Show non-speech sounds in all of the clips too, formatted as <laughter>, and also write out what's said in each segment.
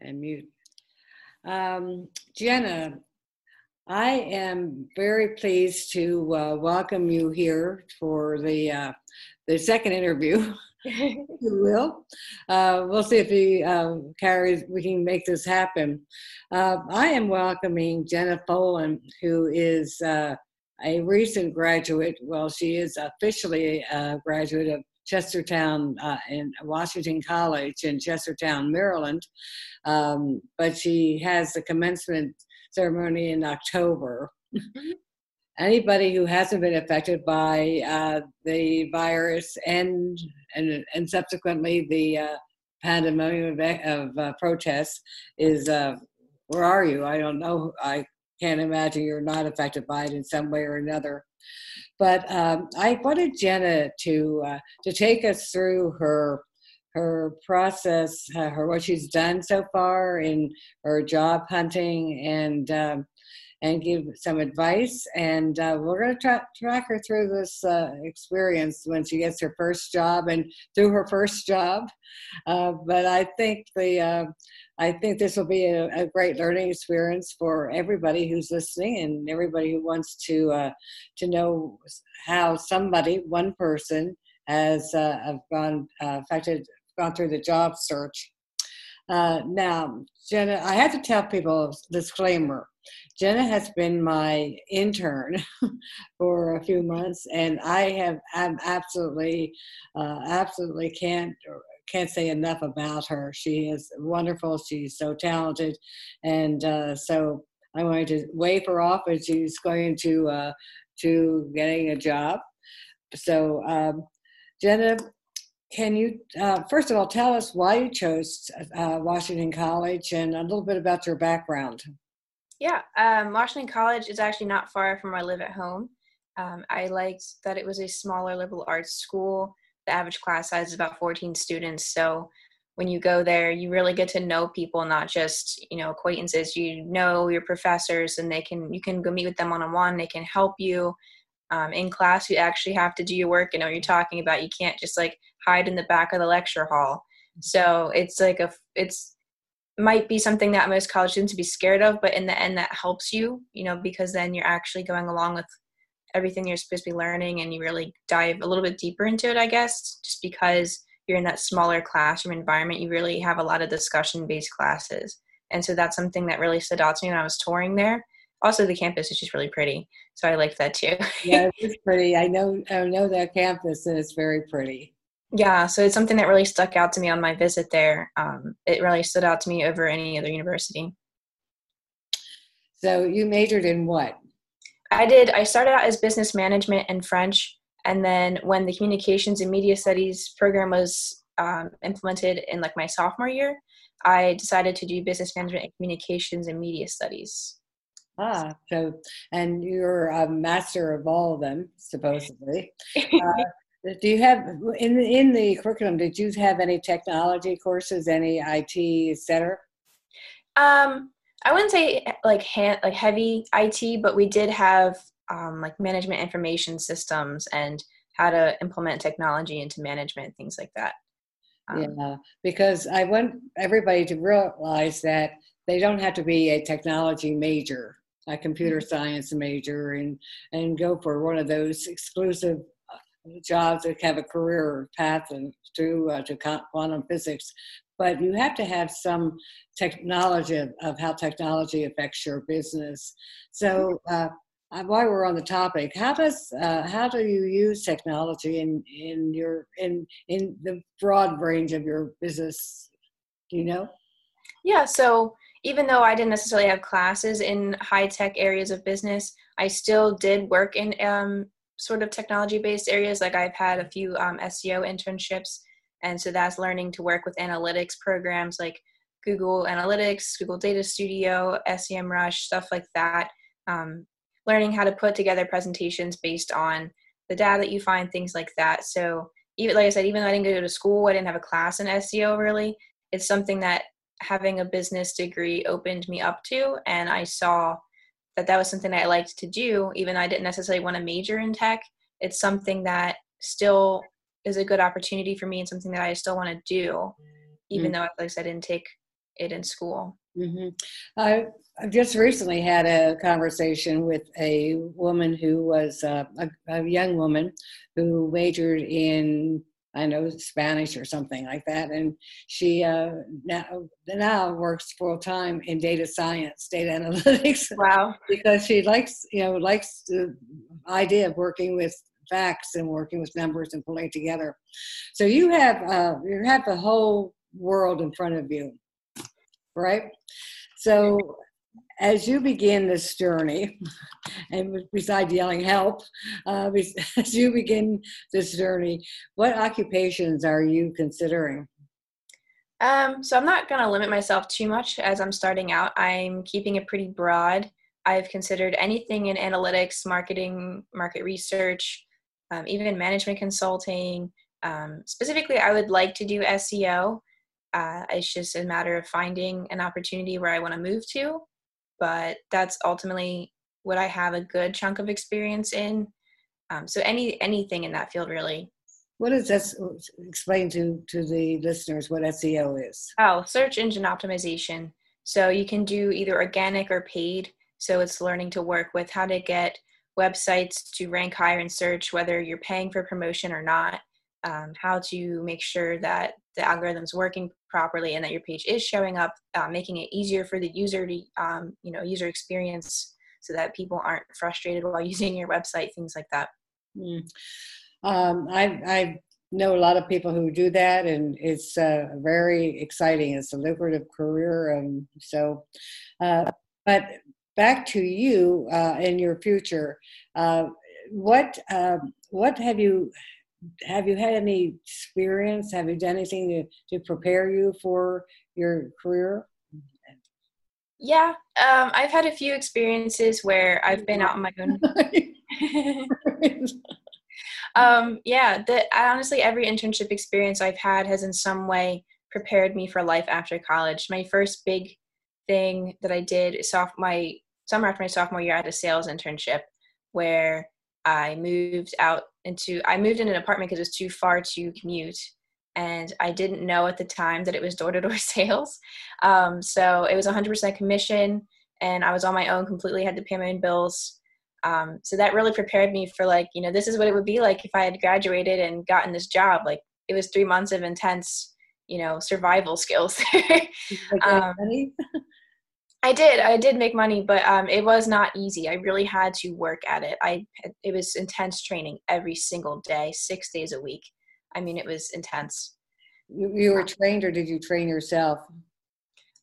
and mute. Um, Jenna, I am very pleased to uh, welcome you here for the uh, the second interview. <laughs> <laughs> you will. Uh, we'll see if he um, carries. We can make this happen. Uh, I am welcoming Jenna Follin, who is uh, a recent graduate. Well, she is officially a graduate of Chestertown uh, in Washington College in Chestertown, Maryland. Um, but she has the commencement ceremony in October. Mm-hmm. Anybody who hasn't been affected by uh, the virus and and and subsequently the uh, pandemonium of, of uh, protests is uh, where are you? I don't know. I can't imagine you're not affected by it in some way or another. But um, I wanted Jenna to uh, to take us through her her process, uh, her what she's done so far in her job hunting, and um, and give some advice. And uh, we're going to tra- track her through this uh, experience when she gets her first job and through her first job. Uh, but I think the uh, I think this will be a, a, great learning experience for everybody who's listening and everybody who wants to uh, to know how somebody, one person, has uh, gone affected, gone through the job search. now, Jenna, I have to tell people disclaimer Jenna has been my intern <laughs> for a few months, and I have I'm absolutely, uh, absolutely can't can't say enough about her. She is wonderful. She's so talented, and uh, so I'm going to wave her off, and she's going to uh, to getting a job. So, um, Jenna, can you uh, first of all tell us why you chose uh, Washington College and a little bit about your background? Yeah, um, Washington College is actually not far from where I live at home. Um, I liked that it was a smaller liberal arts school. The average class size is about 14 students. So when you go there, you really get to know people, not just you know acquaintances. You know your professors, and they can you can go meet with them one on one. They can help you. Um, in class, you actually have to do your work and know what you're talking about. You can't just like hide in the back of the lecture hall. So it's like a it's might be something that most college students would be scared of, but in the end, that helps you, you know, because then you're actually going along with everything you're supposed to be learning and you really dive a little bit deeper into it, I guess, just because you're in that smaller classroom environment, you really have a lot of discussion based classes. And so that's something that really stood out to me when I was touring there. Also, the campus is just really pretty, so I like that too. yeah, <laughs> it's pretty. I know, I know that campus, and it's very pretty yeah so it's something that really stuck out to me on my visit there. Um, it really stood out to me over any other university. So you majored in what? I did i started out as business management and french and then when the communications and media studies program was um, implemented in like my sophomore year i decided to do business management and communications and media studies. Ah so and you're a master of all of them supposedly. <laughs> Uh, do you have in in the curriculum? Did you have any technology courses, any IT, etc.? Um, I wouldn't say like hand, like heavy IT, but we did have um, like management information systems and how to implement technology into management, things like that. Um, yeah, because I want everybody to realize that they don't have to be a technology major, a computer mm-hmm. science major, and and go for one of those exclusive jobs that have a career path and through uh, to quantum physics but you have to have some technology of, of how technology affects your business. So uh, uh, while we're on the topic how does uh, how do you use technology in in your in in the broad range of your business? Do you know? Yeah so even though i didn't necessarily have classes in high tech areas of business i still did work in um, sort of technology based areas. Like I've had a few um, SEO internships, and so that's learning to work with analytics programs like Google Analytics, Google Data Studio, SEMrush, stuff like that. Um, learning how to put together presentations based on the data that you find, things like that. So even like I said, even though I didn't go to school, I didn't have a class in SEO really. It's something that having a business degree opened me up to, and I saw that that was something that I liked to do, even though I didn't necessarily want to major in tech. It's something that still is a good opportunity for me and something that I still want to do, even mm. though, like I said, I didn't take it in school. Mm-hmm. I, I just recently had a conversation with a woman who was uh, a, a young woman who majored in I know Spanish or something like that. And she uh, now now works full time in data science, data <laughs> analytics. Wow! because she likes you know likes the idea of working with facts and working with numbers and pulling together. So you have uh, you have the whole world in front of you, right? So as you begin this journey, and besides yelling help, uh, <laughs> as you begin this journey, what occupations are you considering? Um, so I'm not going to limit myself too much as I'm starting out. I'm keeping it pretty broad. I've considered anything in analytics, marketing, market research, um, even management consulting. Um, specifically, I would like to do SEO. Uh, it's just a matter of finding an opportunity where I want to move to but that's ultimately what I have a good chunk of experience in. Um, so any anything in that field really. What does that explain to to the listeners what SEO is? Oh, search engine optimization. So you can do either organic or paid. So it's learning to work with how to get websites to rank higher in search, whether you're paying for promotion or not. Um, how to make sure that the algorithm's working properly and that your page is showing up, uh, making it easier for the user to, um, you know, user experience so that people aren't frustrated while <laughs> using your website, things like that. Mm. Um, I, I know a lot of people who do that, and it's uh, very exciting. It's a lucrative career, and so. Uh, but back to you uh, your future. Uh, what um, what have you have you had any experience? Have you done anything to, to prepare you for your career? Yeah, um, I've had a few experiences where I've been out on my own. <laughs> um, yeah, the, honestly, every internship experience I've had has in some way prepared me for life after college. My first big thing that I did soft my summer after my sophomore year, I had a sales internship where I moved out into I moved in an apartment because it was too far to commute, and I didn't know at the time that it was door to door sales. Um, so it was 100% commission, and I was on my own, completely had to pay my own bills. Um, so that really prepared me for like you know this is what it would be like if I had graduated and gotten this job. Like it was three months of intense you know survival <laughs> skills. um, <laughs> I did. I did make money, but um, it was not easy. I really had to work at it. I it was intense training every single day, six days a week. I mean, it was intense. You, you were trained, or did you train yourself?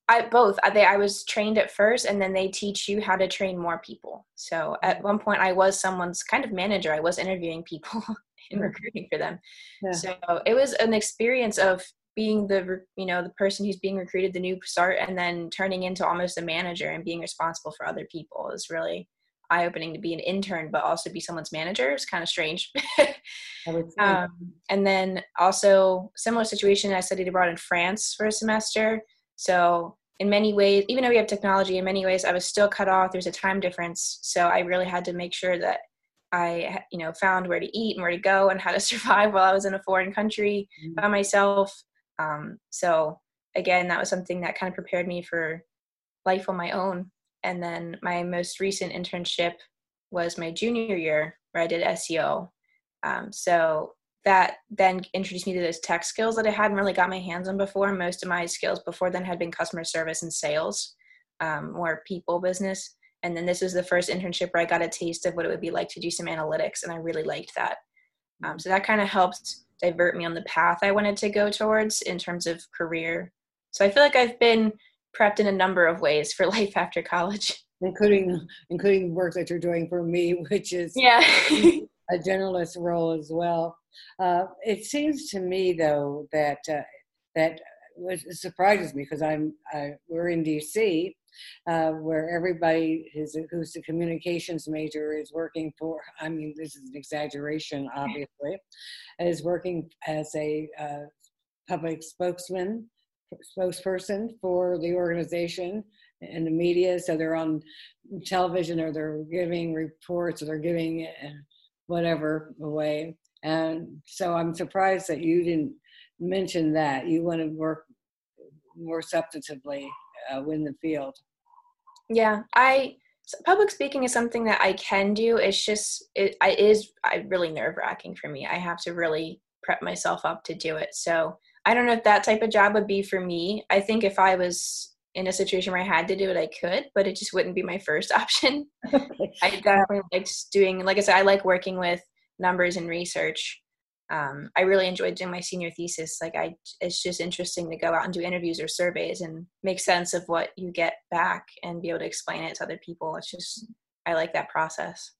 I both. I, they, I was trained at first, and then they teach you how to train more people. So at one point, I was someone's kind of manager. I was interviewing people <laughs> and recruiting for them. Yeah. So it was an experience of being the you know the person who's being recruited the new start and then turning into almost a manager and being responsible for other people is really eye-opening to be an intern but also be someone's manager is kind of strange <laughs> um, and then also similar situation i studied abroad in france for a semester. So in many ways even though we have technology in many ways i was still cut off. There's a time difference. So i really had to make sure that i you know found where to eat and where to go and how to <laughs> survive while i was in a foreign country mm-hmm. by myself um, so again, that was something that kind of prepared me for life on my own. And then my most recent internship was my junior year where I did SEO. Um, so that then introduced me to those tech skills that I hadn't really got my hands on before. Most of my skills before then had been customer service and sales, um, more people business. And then this was the first internship where I got a taste of what it would be like to do some analytics, and I really liked that. Um, so that kind of helped divert me on the path I wanted to go towards in terms of career. So I feel like I've been prepped in a number of ways for <laughs> life after college, including including work that you're doing for me, <laughs> which is yeah <laughs> a generalist role as well. Uh, it seems to me though that uh, that surprises me because I'm I, we're in DC uh, where everybody is, who's a communications major is working for, I mean, this is an exaggeration, obviously, is working as a uh, public spokesman, spokesperson for the organization and the media. So they're on television or they're giving reports or they're giving uh, whatever away. And so I'm surprised that you didn't mention that. You want to work more substantively uh, win the field. Yeah, I public speaking is something that I can do. It's just it, it is I, really nerve wracking for me. I have to really prep myself up to do it. So I don't know if that type of job would be for me. I think if I was in a situation where I had to do it, I could, but it just wouldn't be my first <laughs> option. <laughs> I definitely liked doing, like I said, I like working with numbers and research. Um, I really enjoyed doing my senior thesis. Like I, it's just interesting to go out and do interviews or surveys and make sense of what you get back and be able to explain it to other people. It's just, I like that process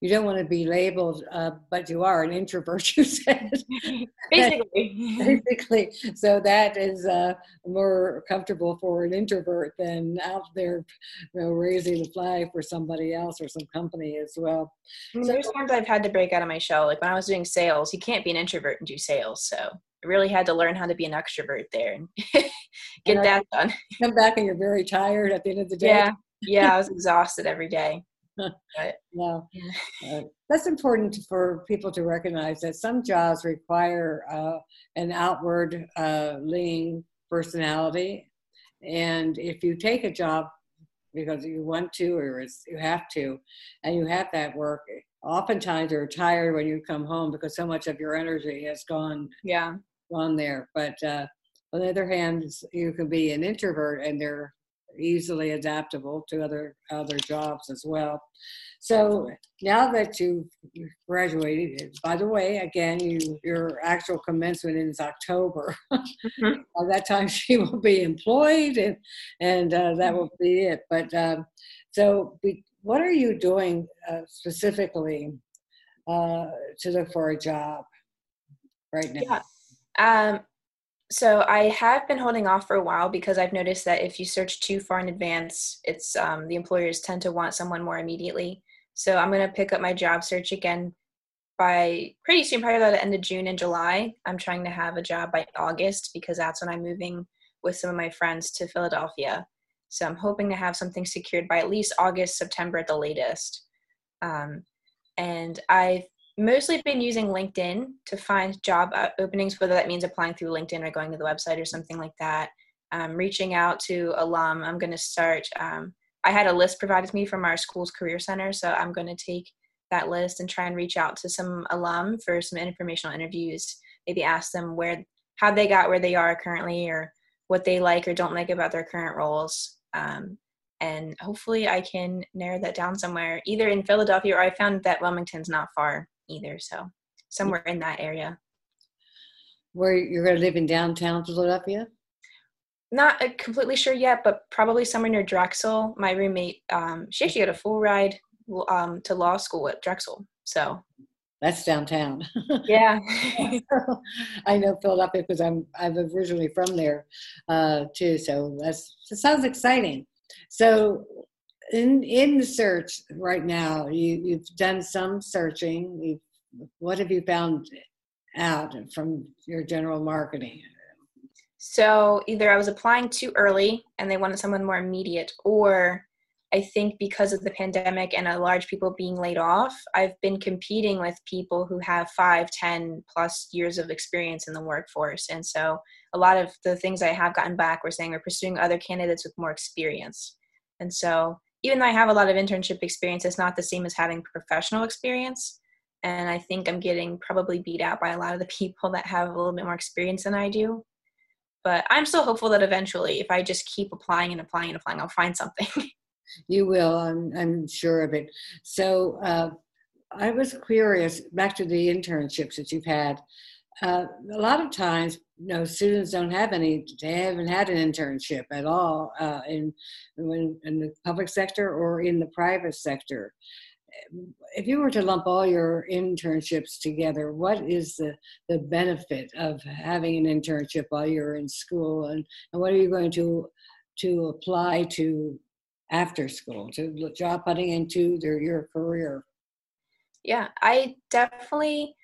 you don't want to be labeled, uh, but you are an introvert, <laughs> you said. <laughs> Basically. <laughs> Basically. So that is uh, more comfortable for an introvert than out there you know, raising the flag for somebody else or some company as well. I mean, so, there's times I've had to break out of my shell. Like when I was doing sales, you can't be an introvert and do sales. So I really had to learn how to be an extrovert there and get and that done. Come back and you're very tired at the end of the day. Yeah. Yeah, I was exhausted every day. No, <laughs> uh, that's important for people to recognize that some jobs require uh, an outward uh, leaning personality. And if you take a job because you want to or you have to, and you have that work, oftentimes you're tired when you come home because so much of your energy has gone yeah gone there. But uh, on the other hand, you can be an introvert and they're easily adaptable to other other jobs as well. So now that you've graduated, by the way, again, you your actual commencement is October. <laughs> Mm-hmm. By that time, <laughs> she will be employed, and and uh, that will be it. But um, so, be, what are you doing uh, specifically uh, to look for a job right now? Yeah. Um, so I have been holding off for a while because I've noticed that if you search too far in advance, it's um, the employers tend to want someone more immediately. So I'm going to pick up my job search again by pretty soon, probably by the end of June and July. I'm trying to have a job by August because that's when I'm moving with some of my friends to Philadelphia. So I'm hoping to have something secured by at least August, September at the latest. Um, and I've mostly been using LinkedIn to find job uh, openings, whether that means applying through LinkedIn or going to the website or something like that. Um, reaching out to alum. I'm going to start. Um, I had a list provided to me from our school's career center, so I'm going to take that list and try and reach out to some alum for some informational interviews. Maybe ask them where, how they got where they are currently, or what they like or don't like about their current roles. Um, and hopefully, I can narrow that down somewhere, either in Philadelphia or I found that Wilmington's not far either. So somewhere in that area. Where you're going to live in downtown Philadelphia? Not uh, completely sure yet, but probably somewhere near Drexel. My roommate, um, she actually got a full ride um, to law school at Drexel. So that's downtown. <laughs> Yeah, <laughs> I know Philadelphia because I'm I'm originally from there uh, too. So that's it sounds exciting. So in in the search right now, you you've done some searching. You've, what have you found out from your general marketing? So either I was applying too early and they wanted someone more immediate, or I think because of the pandemic and a large people being laid off, I've been competing with people who have five, ten plus years of experience in the workforce. And so a lot of the things I have gotten back were saying we're pursuing other candidates with more experience. And so even though I have a lot of internship experience, it's not the same as having professional experience. And I think I'm getting probably beat out by a lot of the <laughs> people that have a little bit more experience than I do. But I'm still hopeful that eventually, if I just keep applying and applying and applying, I'll find something. <laughs> you will, I'm, I'm sure of it. So uh, I was curious back to the internships that you've had. Uh, a lot of times you know, students don't have any, they haven't had an internship at all uh, in, in, in the public sector or in the private sector. If you were to lump all your internships together, what is the, the benefit of having an internship while you're in school, and, and what are you going to to apply to after school, to job hunting into their, your career? Yeah, I definitely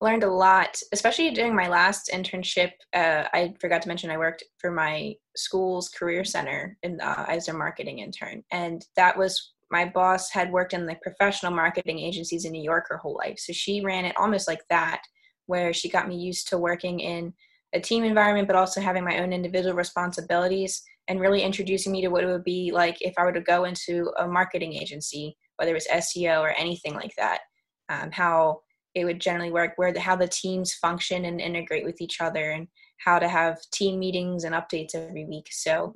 learned a lot, especially during my last internship. Uh, I forgot to mention I worked for my school's career center in, uh, as a marketing intern, and that was my boss had worked in the professional marketing agencies in New York her whole life, so she ran it almost like that, where she got me used to working in a team environment, but also having my own individual responsibilities and really introducing me to what it would be like if I were to go into a marketing agency, whether it was SEO or anything like that. Um, how it would generally work, where the, how the teams function and integrate with each other, and how to have team meetings and updates every week. So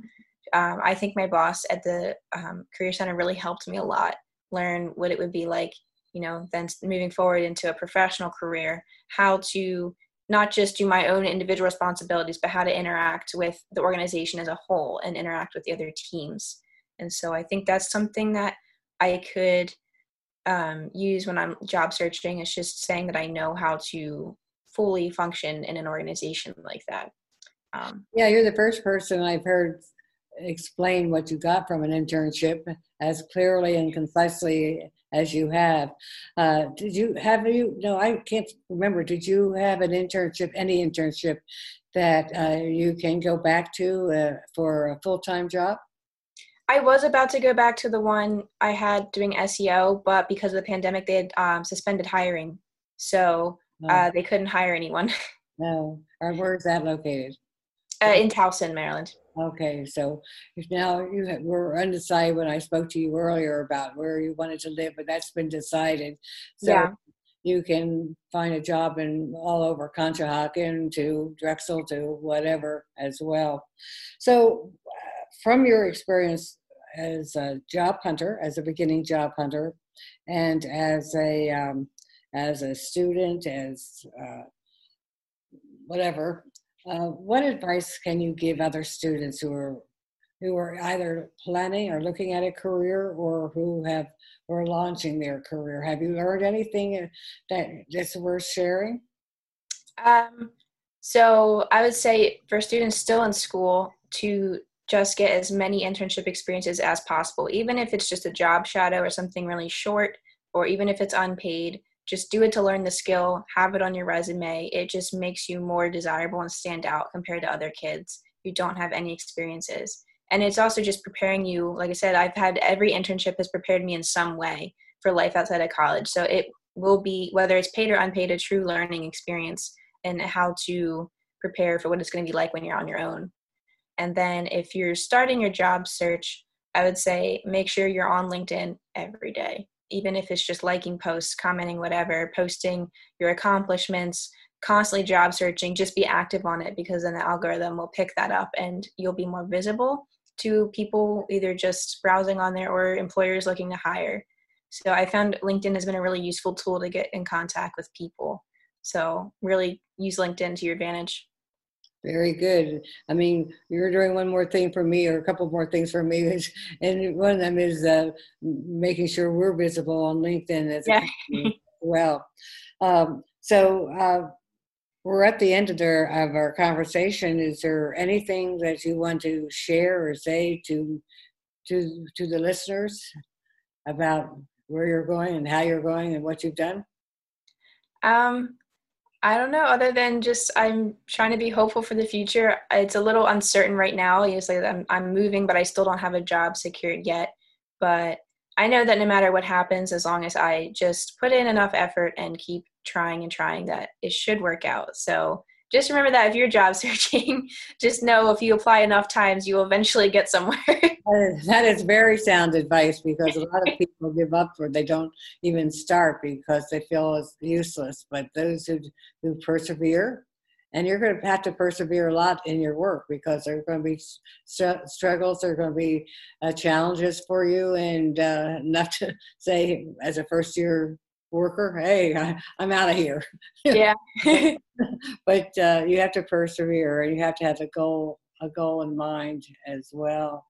um, I think my boss at the um, Career Center really helped me a lot learn what it would be like, you know, then moving forward into a professional career, how to not just do my own individual responsibilities, but how to interact with the organization as a whole and interact with the other teams. And so I think that's something that I could um, use when I'm job searching. It's just saying that I know how to fully function in an organization like that. Um, yeah, you're the first person I've heard explain what you got from an internship as clearly and concisely as you have. Uh, did you have you? No, I can't remember. Did you have an internship, any internship that uh, you can go back to uh, for a full time job? I was about to go back to the one I had doing SEO, but because of the pandemic, they had um, suspended hiring, so oh. uh, they couldn't hire anyone. no, <laughs> or where's that located? Uh, in Towson, Maryland. Okay, so now you were undecided when I spoke to you earlier about where you wanted to live, but that's been decided. So yeah. you can find a job in all over Conshohocken to Drexel to whatever as well. So, from your experience as a job hunter, as a beginning job hunter, and as a um, as a student, as uh, whatever, uh, what advice can you give other students who are who are either planning or looking at a career or who have or launching their career? Have you learned anything uh, that that's worth sharing? Um, so I would say for students still in school to just get as many internship experiences as possible, even if it's just a job shadow or something really short, or even if it's unpaid just do it to learn the skill have it on your resume. It just makes you more desirable and stand out compared to other kids who don't have any experiences. And it's also just preparing you like i said i've had every internship has prepared me in some way for life outside of college. So it will be whether it's paid or unpaid a true learning experience and how to prepare for what it's going to be like when you're on your own and then if you're starting your job search i would say make sure you're on linkedin every day even if it's just liking posts, commenting, whatever, posting your accomplishments, constantly job searching, just be active on it because then the algorithm will pick that up and you'll be more visible to people either just browsing on there or employers looking to hire. So I found LinkedIn has been a really useful tool to get in contact with people. So really use LinkedIn to your advantage. Very good. I mean, you're doing one more thing for me, or a couple more things for me, <laughs> and one of them is uh, making sure we're visible on LinkedIn as yeah. well. Um, so uh, we're at the end of, their, of our conversation. Is there anything that you want to share or say to to to the listeners about where you're going and how you're going and what you've done? Um, I don't know, other than just I'm trying to be hopeful for the future. It's a little uncertain right now. Usually I'm, I'm moving, but I still don't have a job secured yet. But I know that no matter what happens, as long as I just put in enough effort and keep trying and trying, that it should work out. So just remember that if you're job <laughs> searching, just know if you apply enough times, you will eventually get somewhere. <laughs> that is very sound advice because a lot of people give up or they don't even start because they feel it's useless. But those who, who persevere, and you're going to have to persevere a lot in your work because there are going to be st- struggles, there are going to be uh, challenges for you, and uh, enough to <laughs> say as a first year worker, hey, I, am out of here. <laughs> Yeah. <laughs> but uh, you have to persevere and you have to have a goal, a goal in mind as well.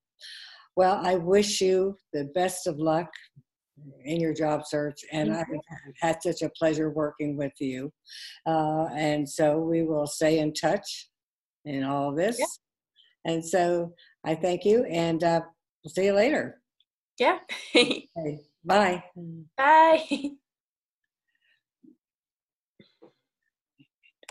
Well, I wish you the best of luck in your job search, and I've had such a pleasure working with you. Uh, and so we will stay in touch in all this. Yeah. And so I thank you, and uh, we'll see you later. Yeah. <laughs> okay. Bye. Bye.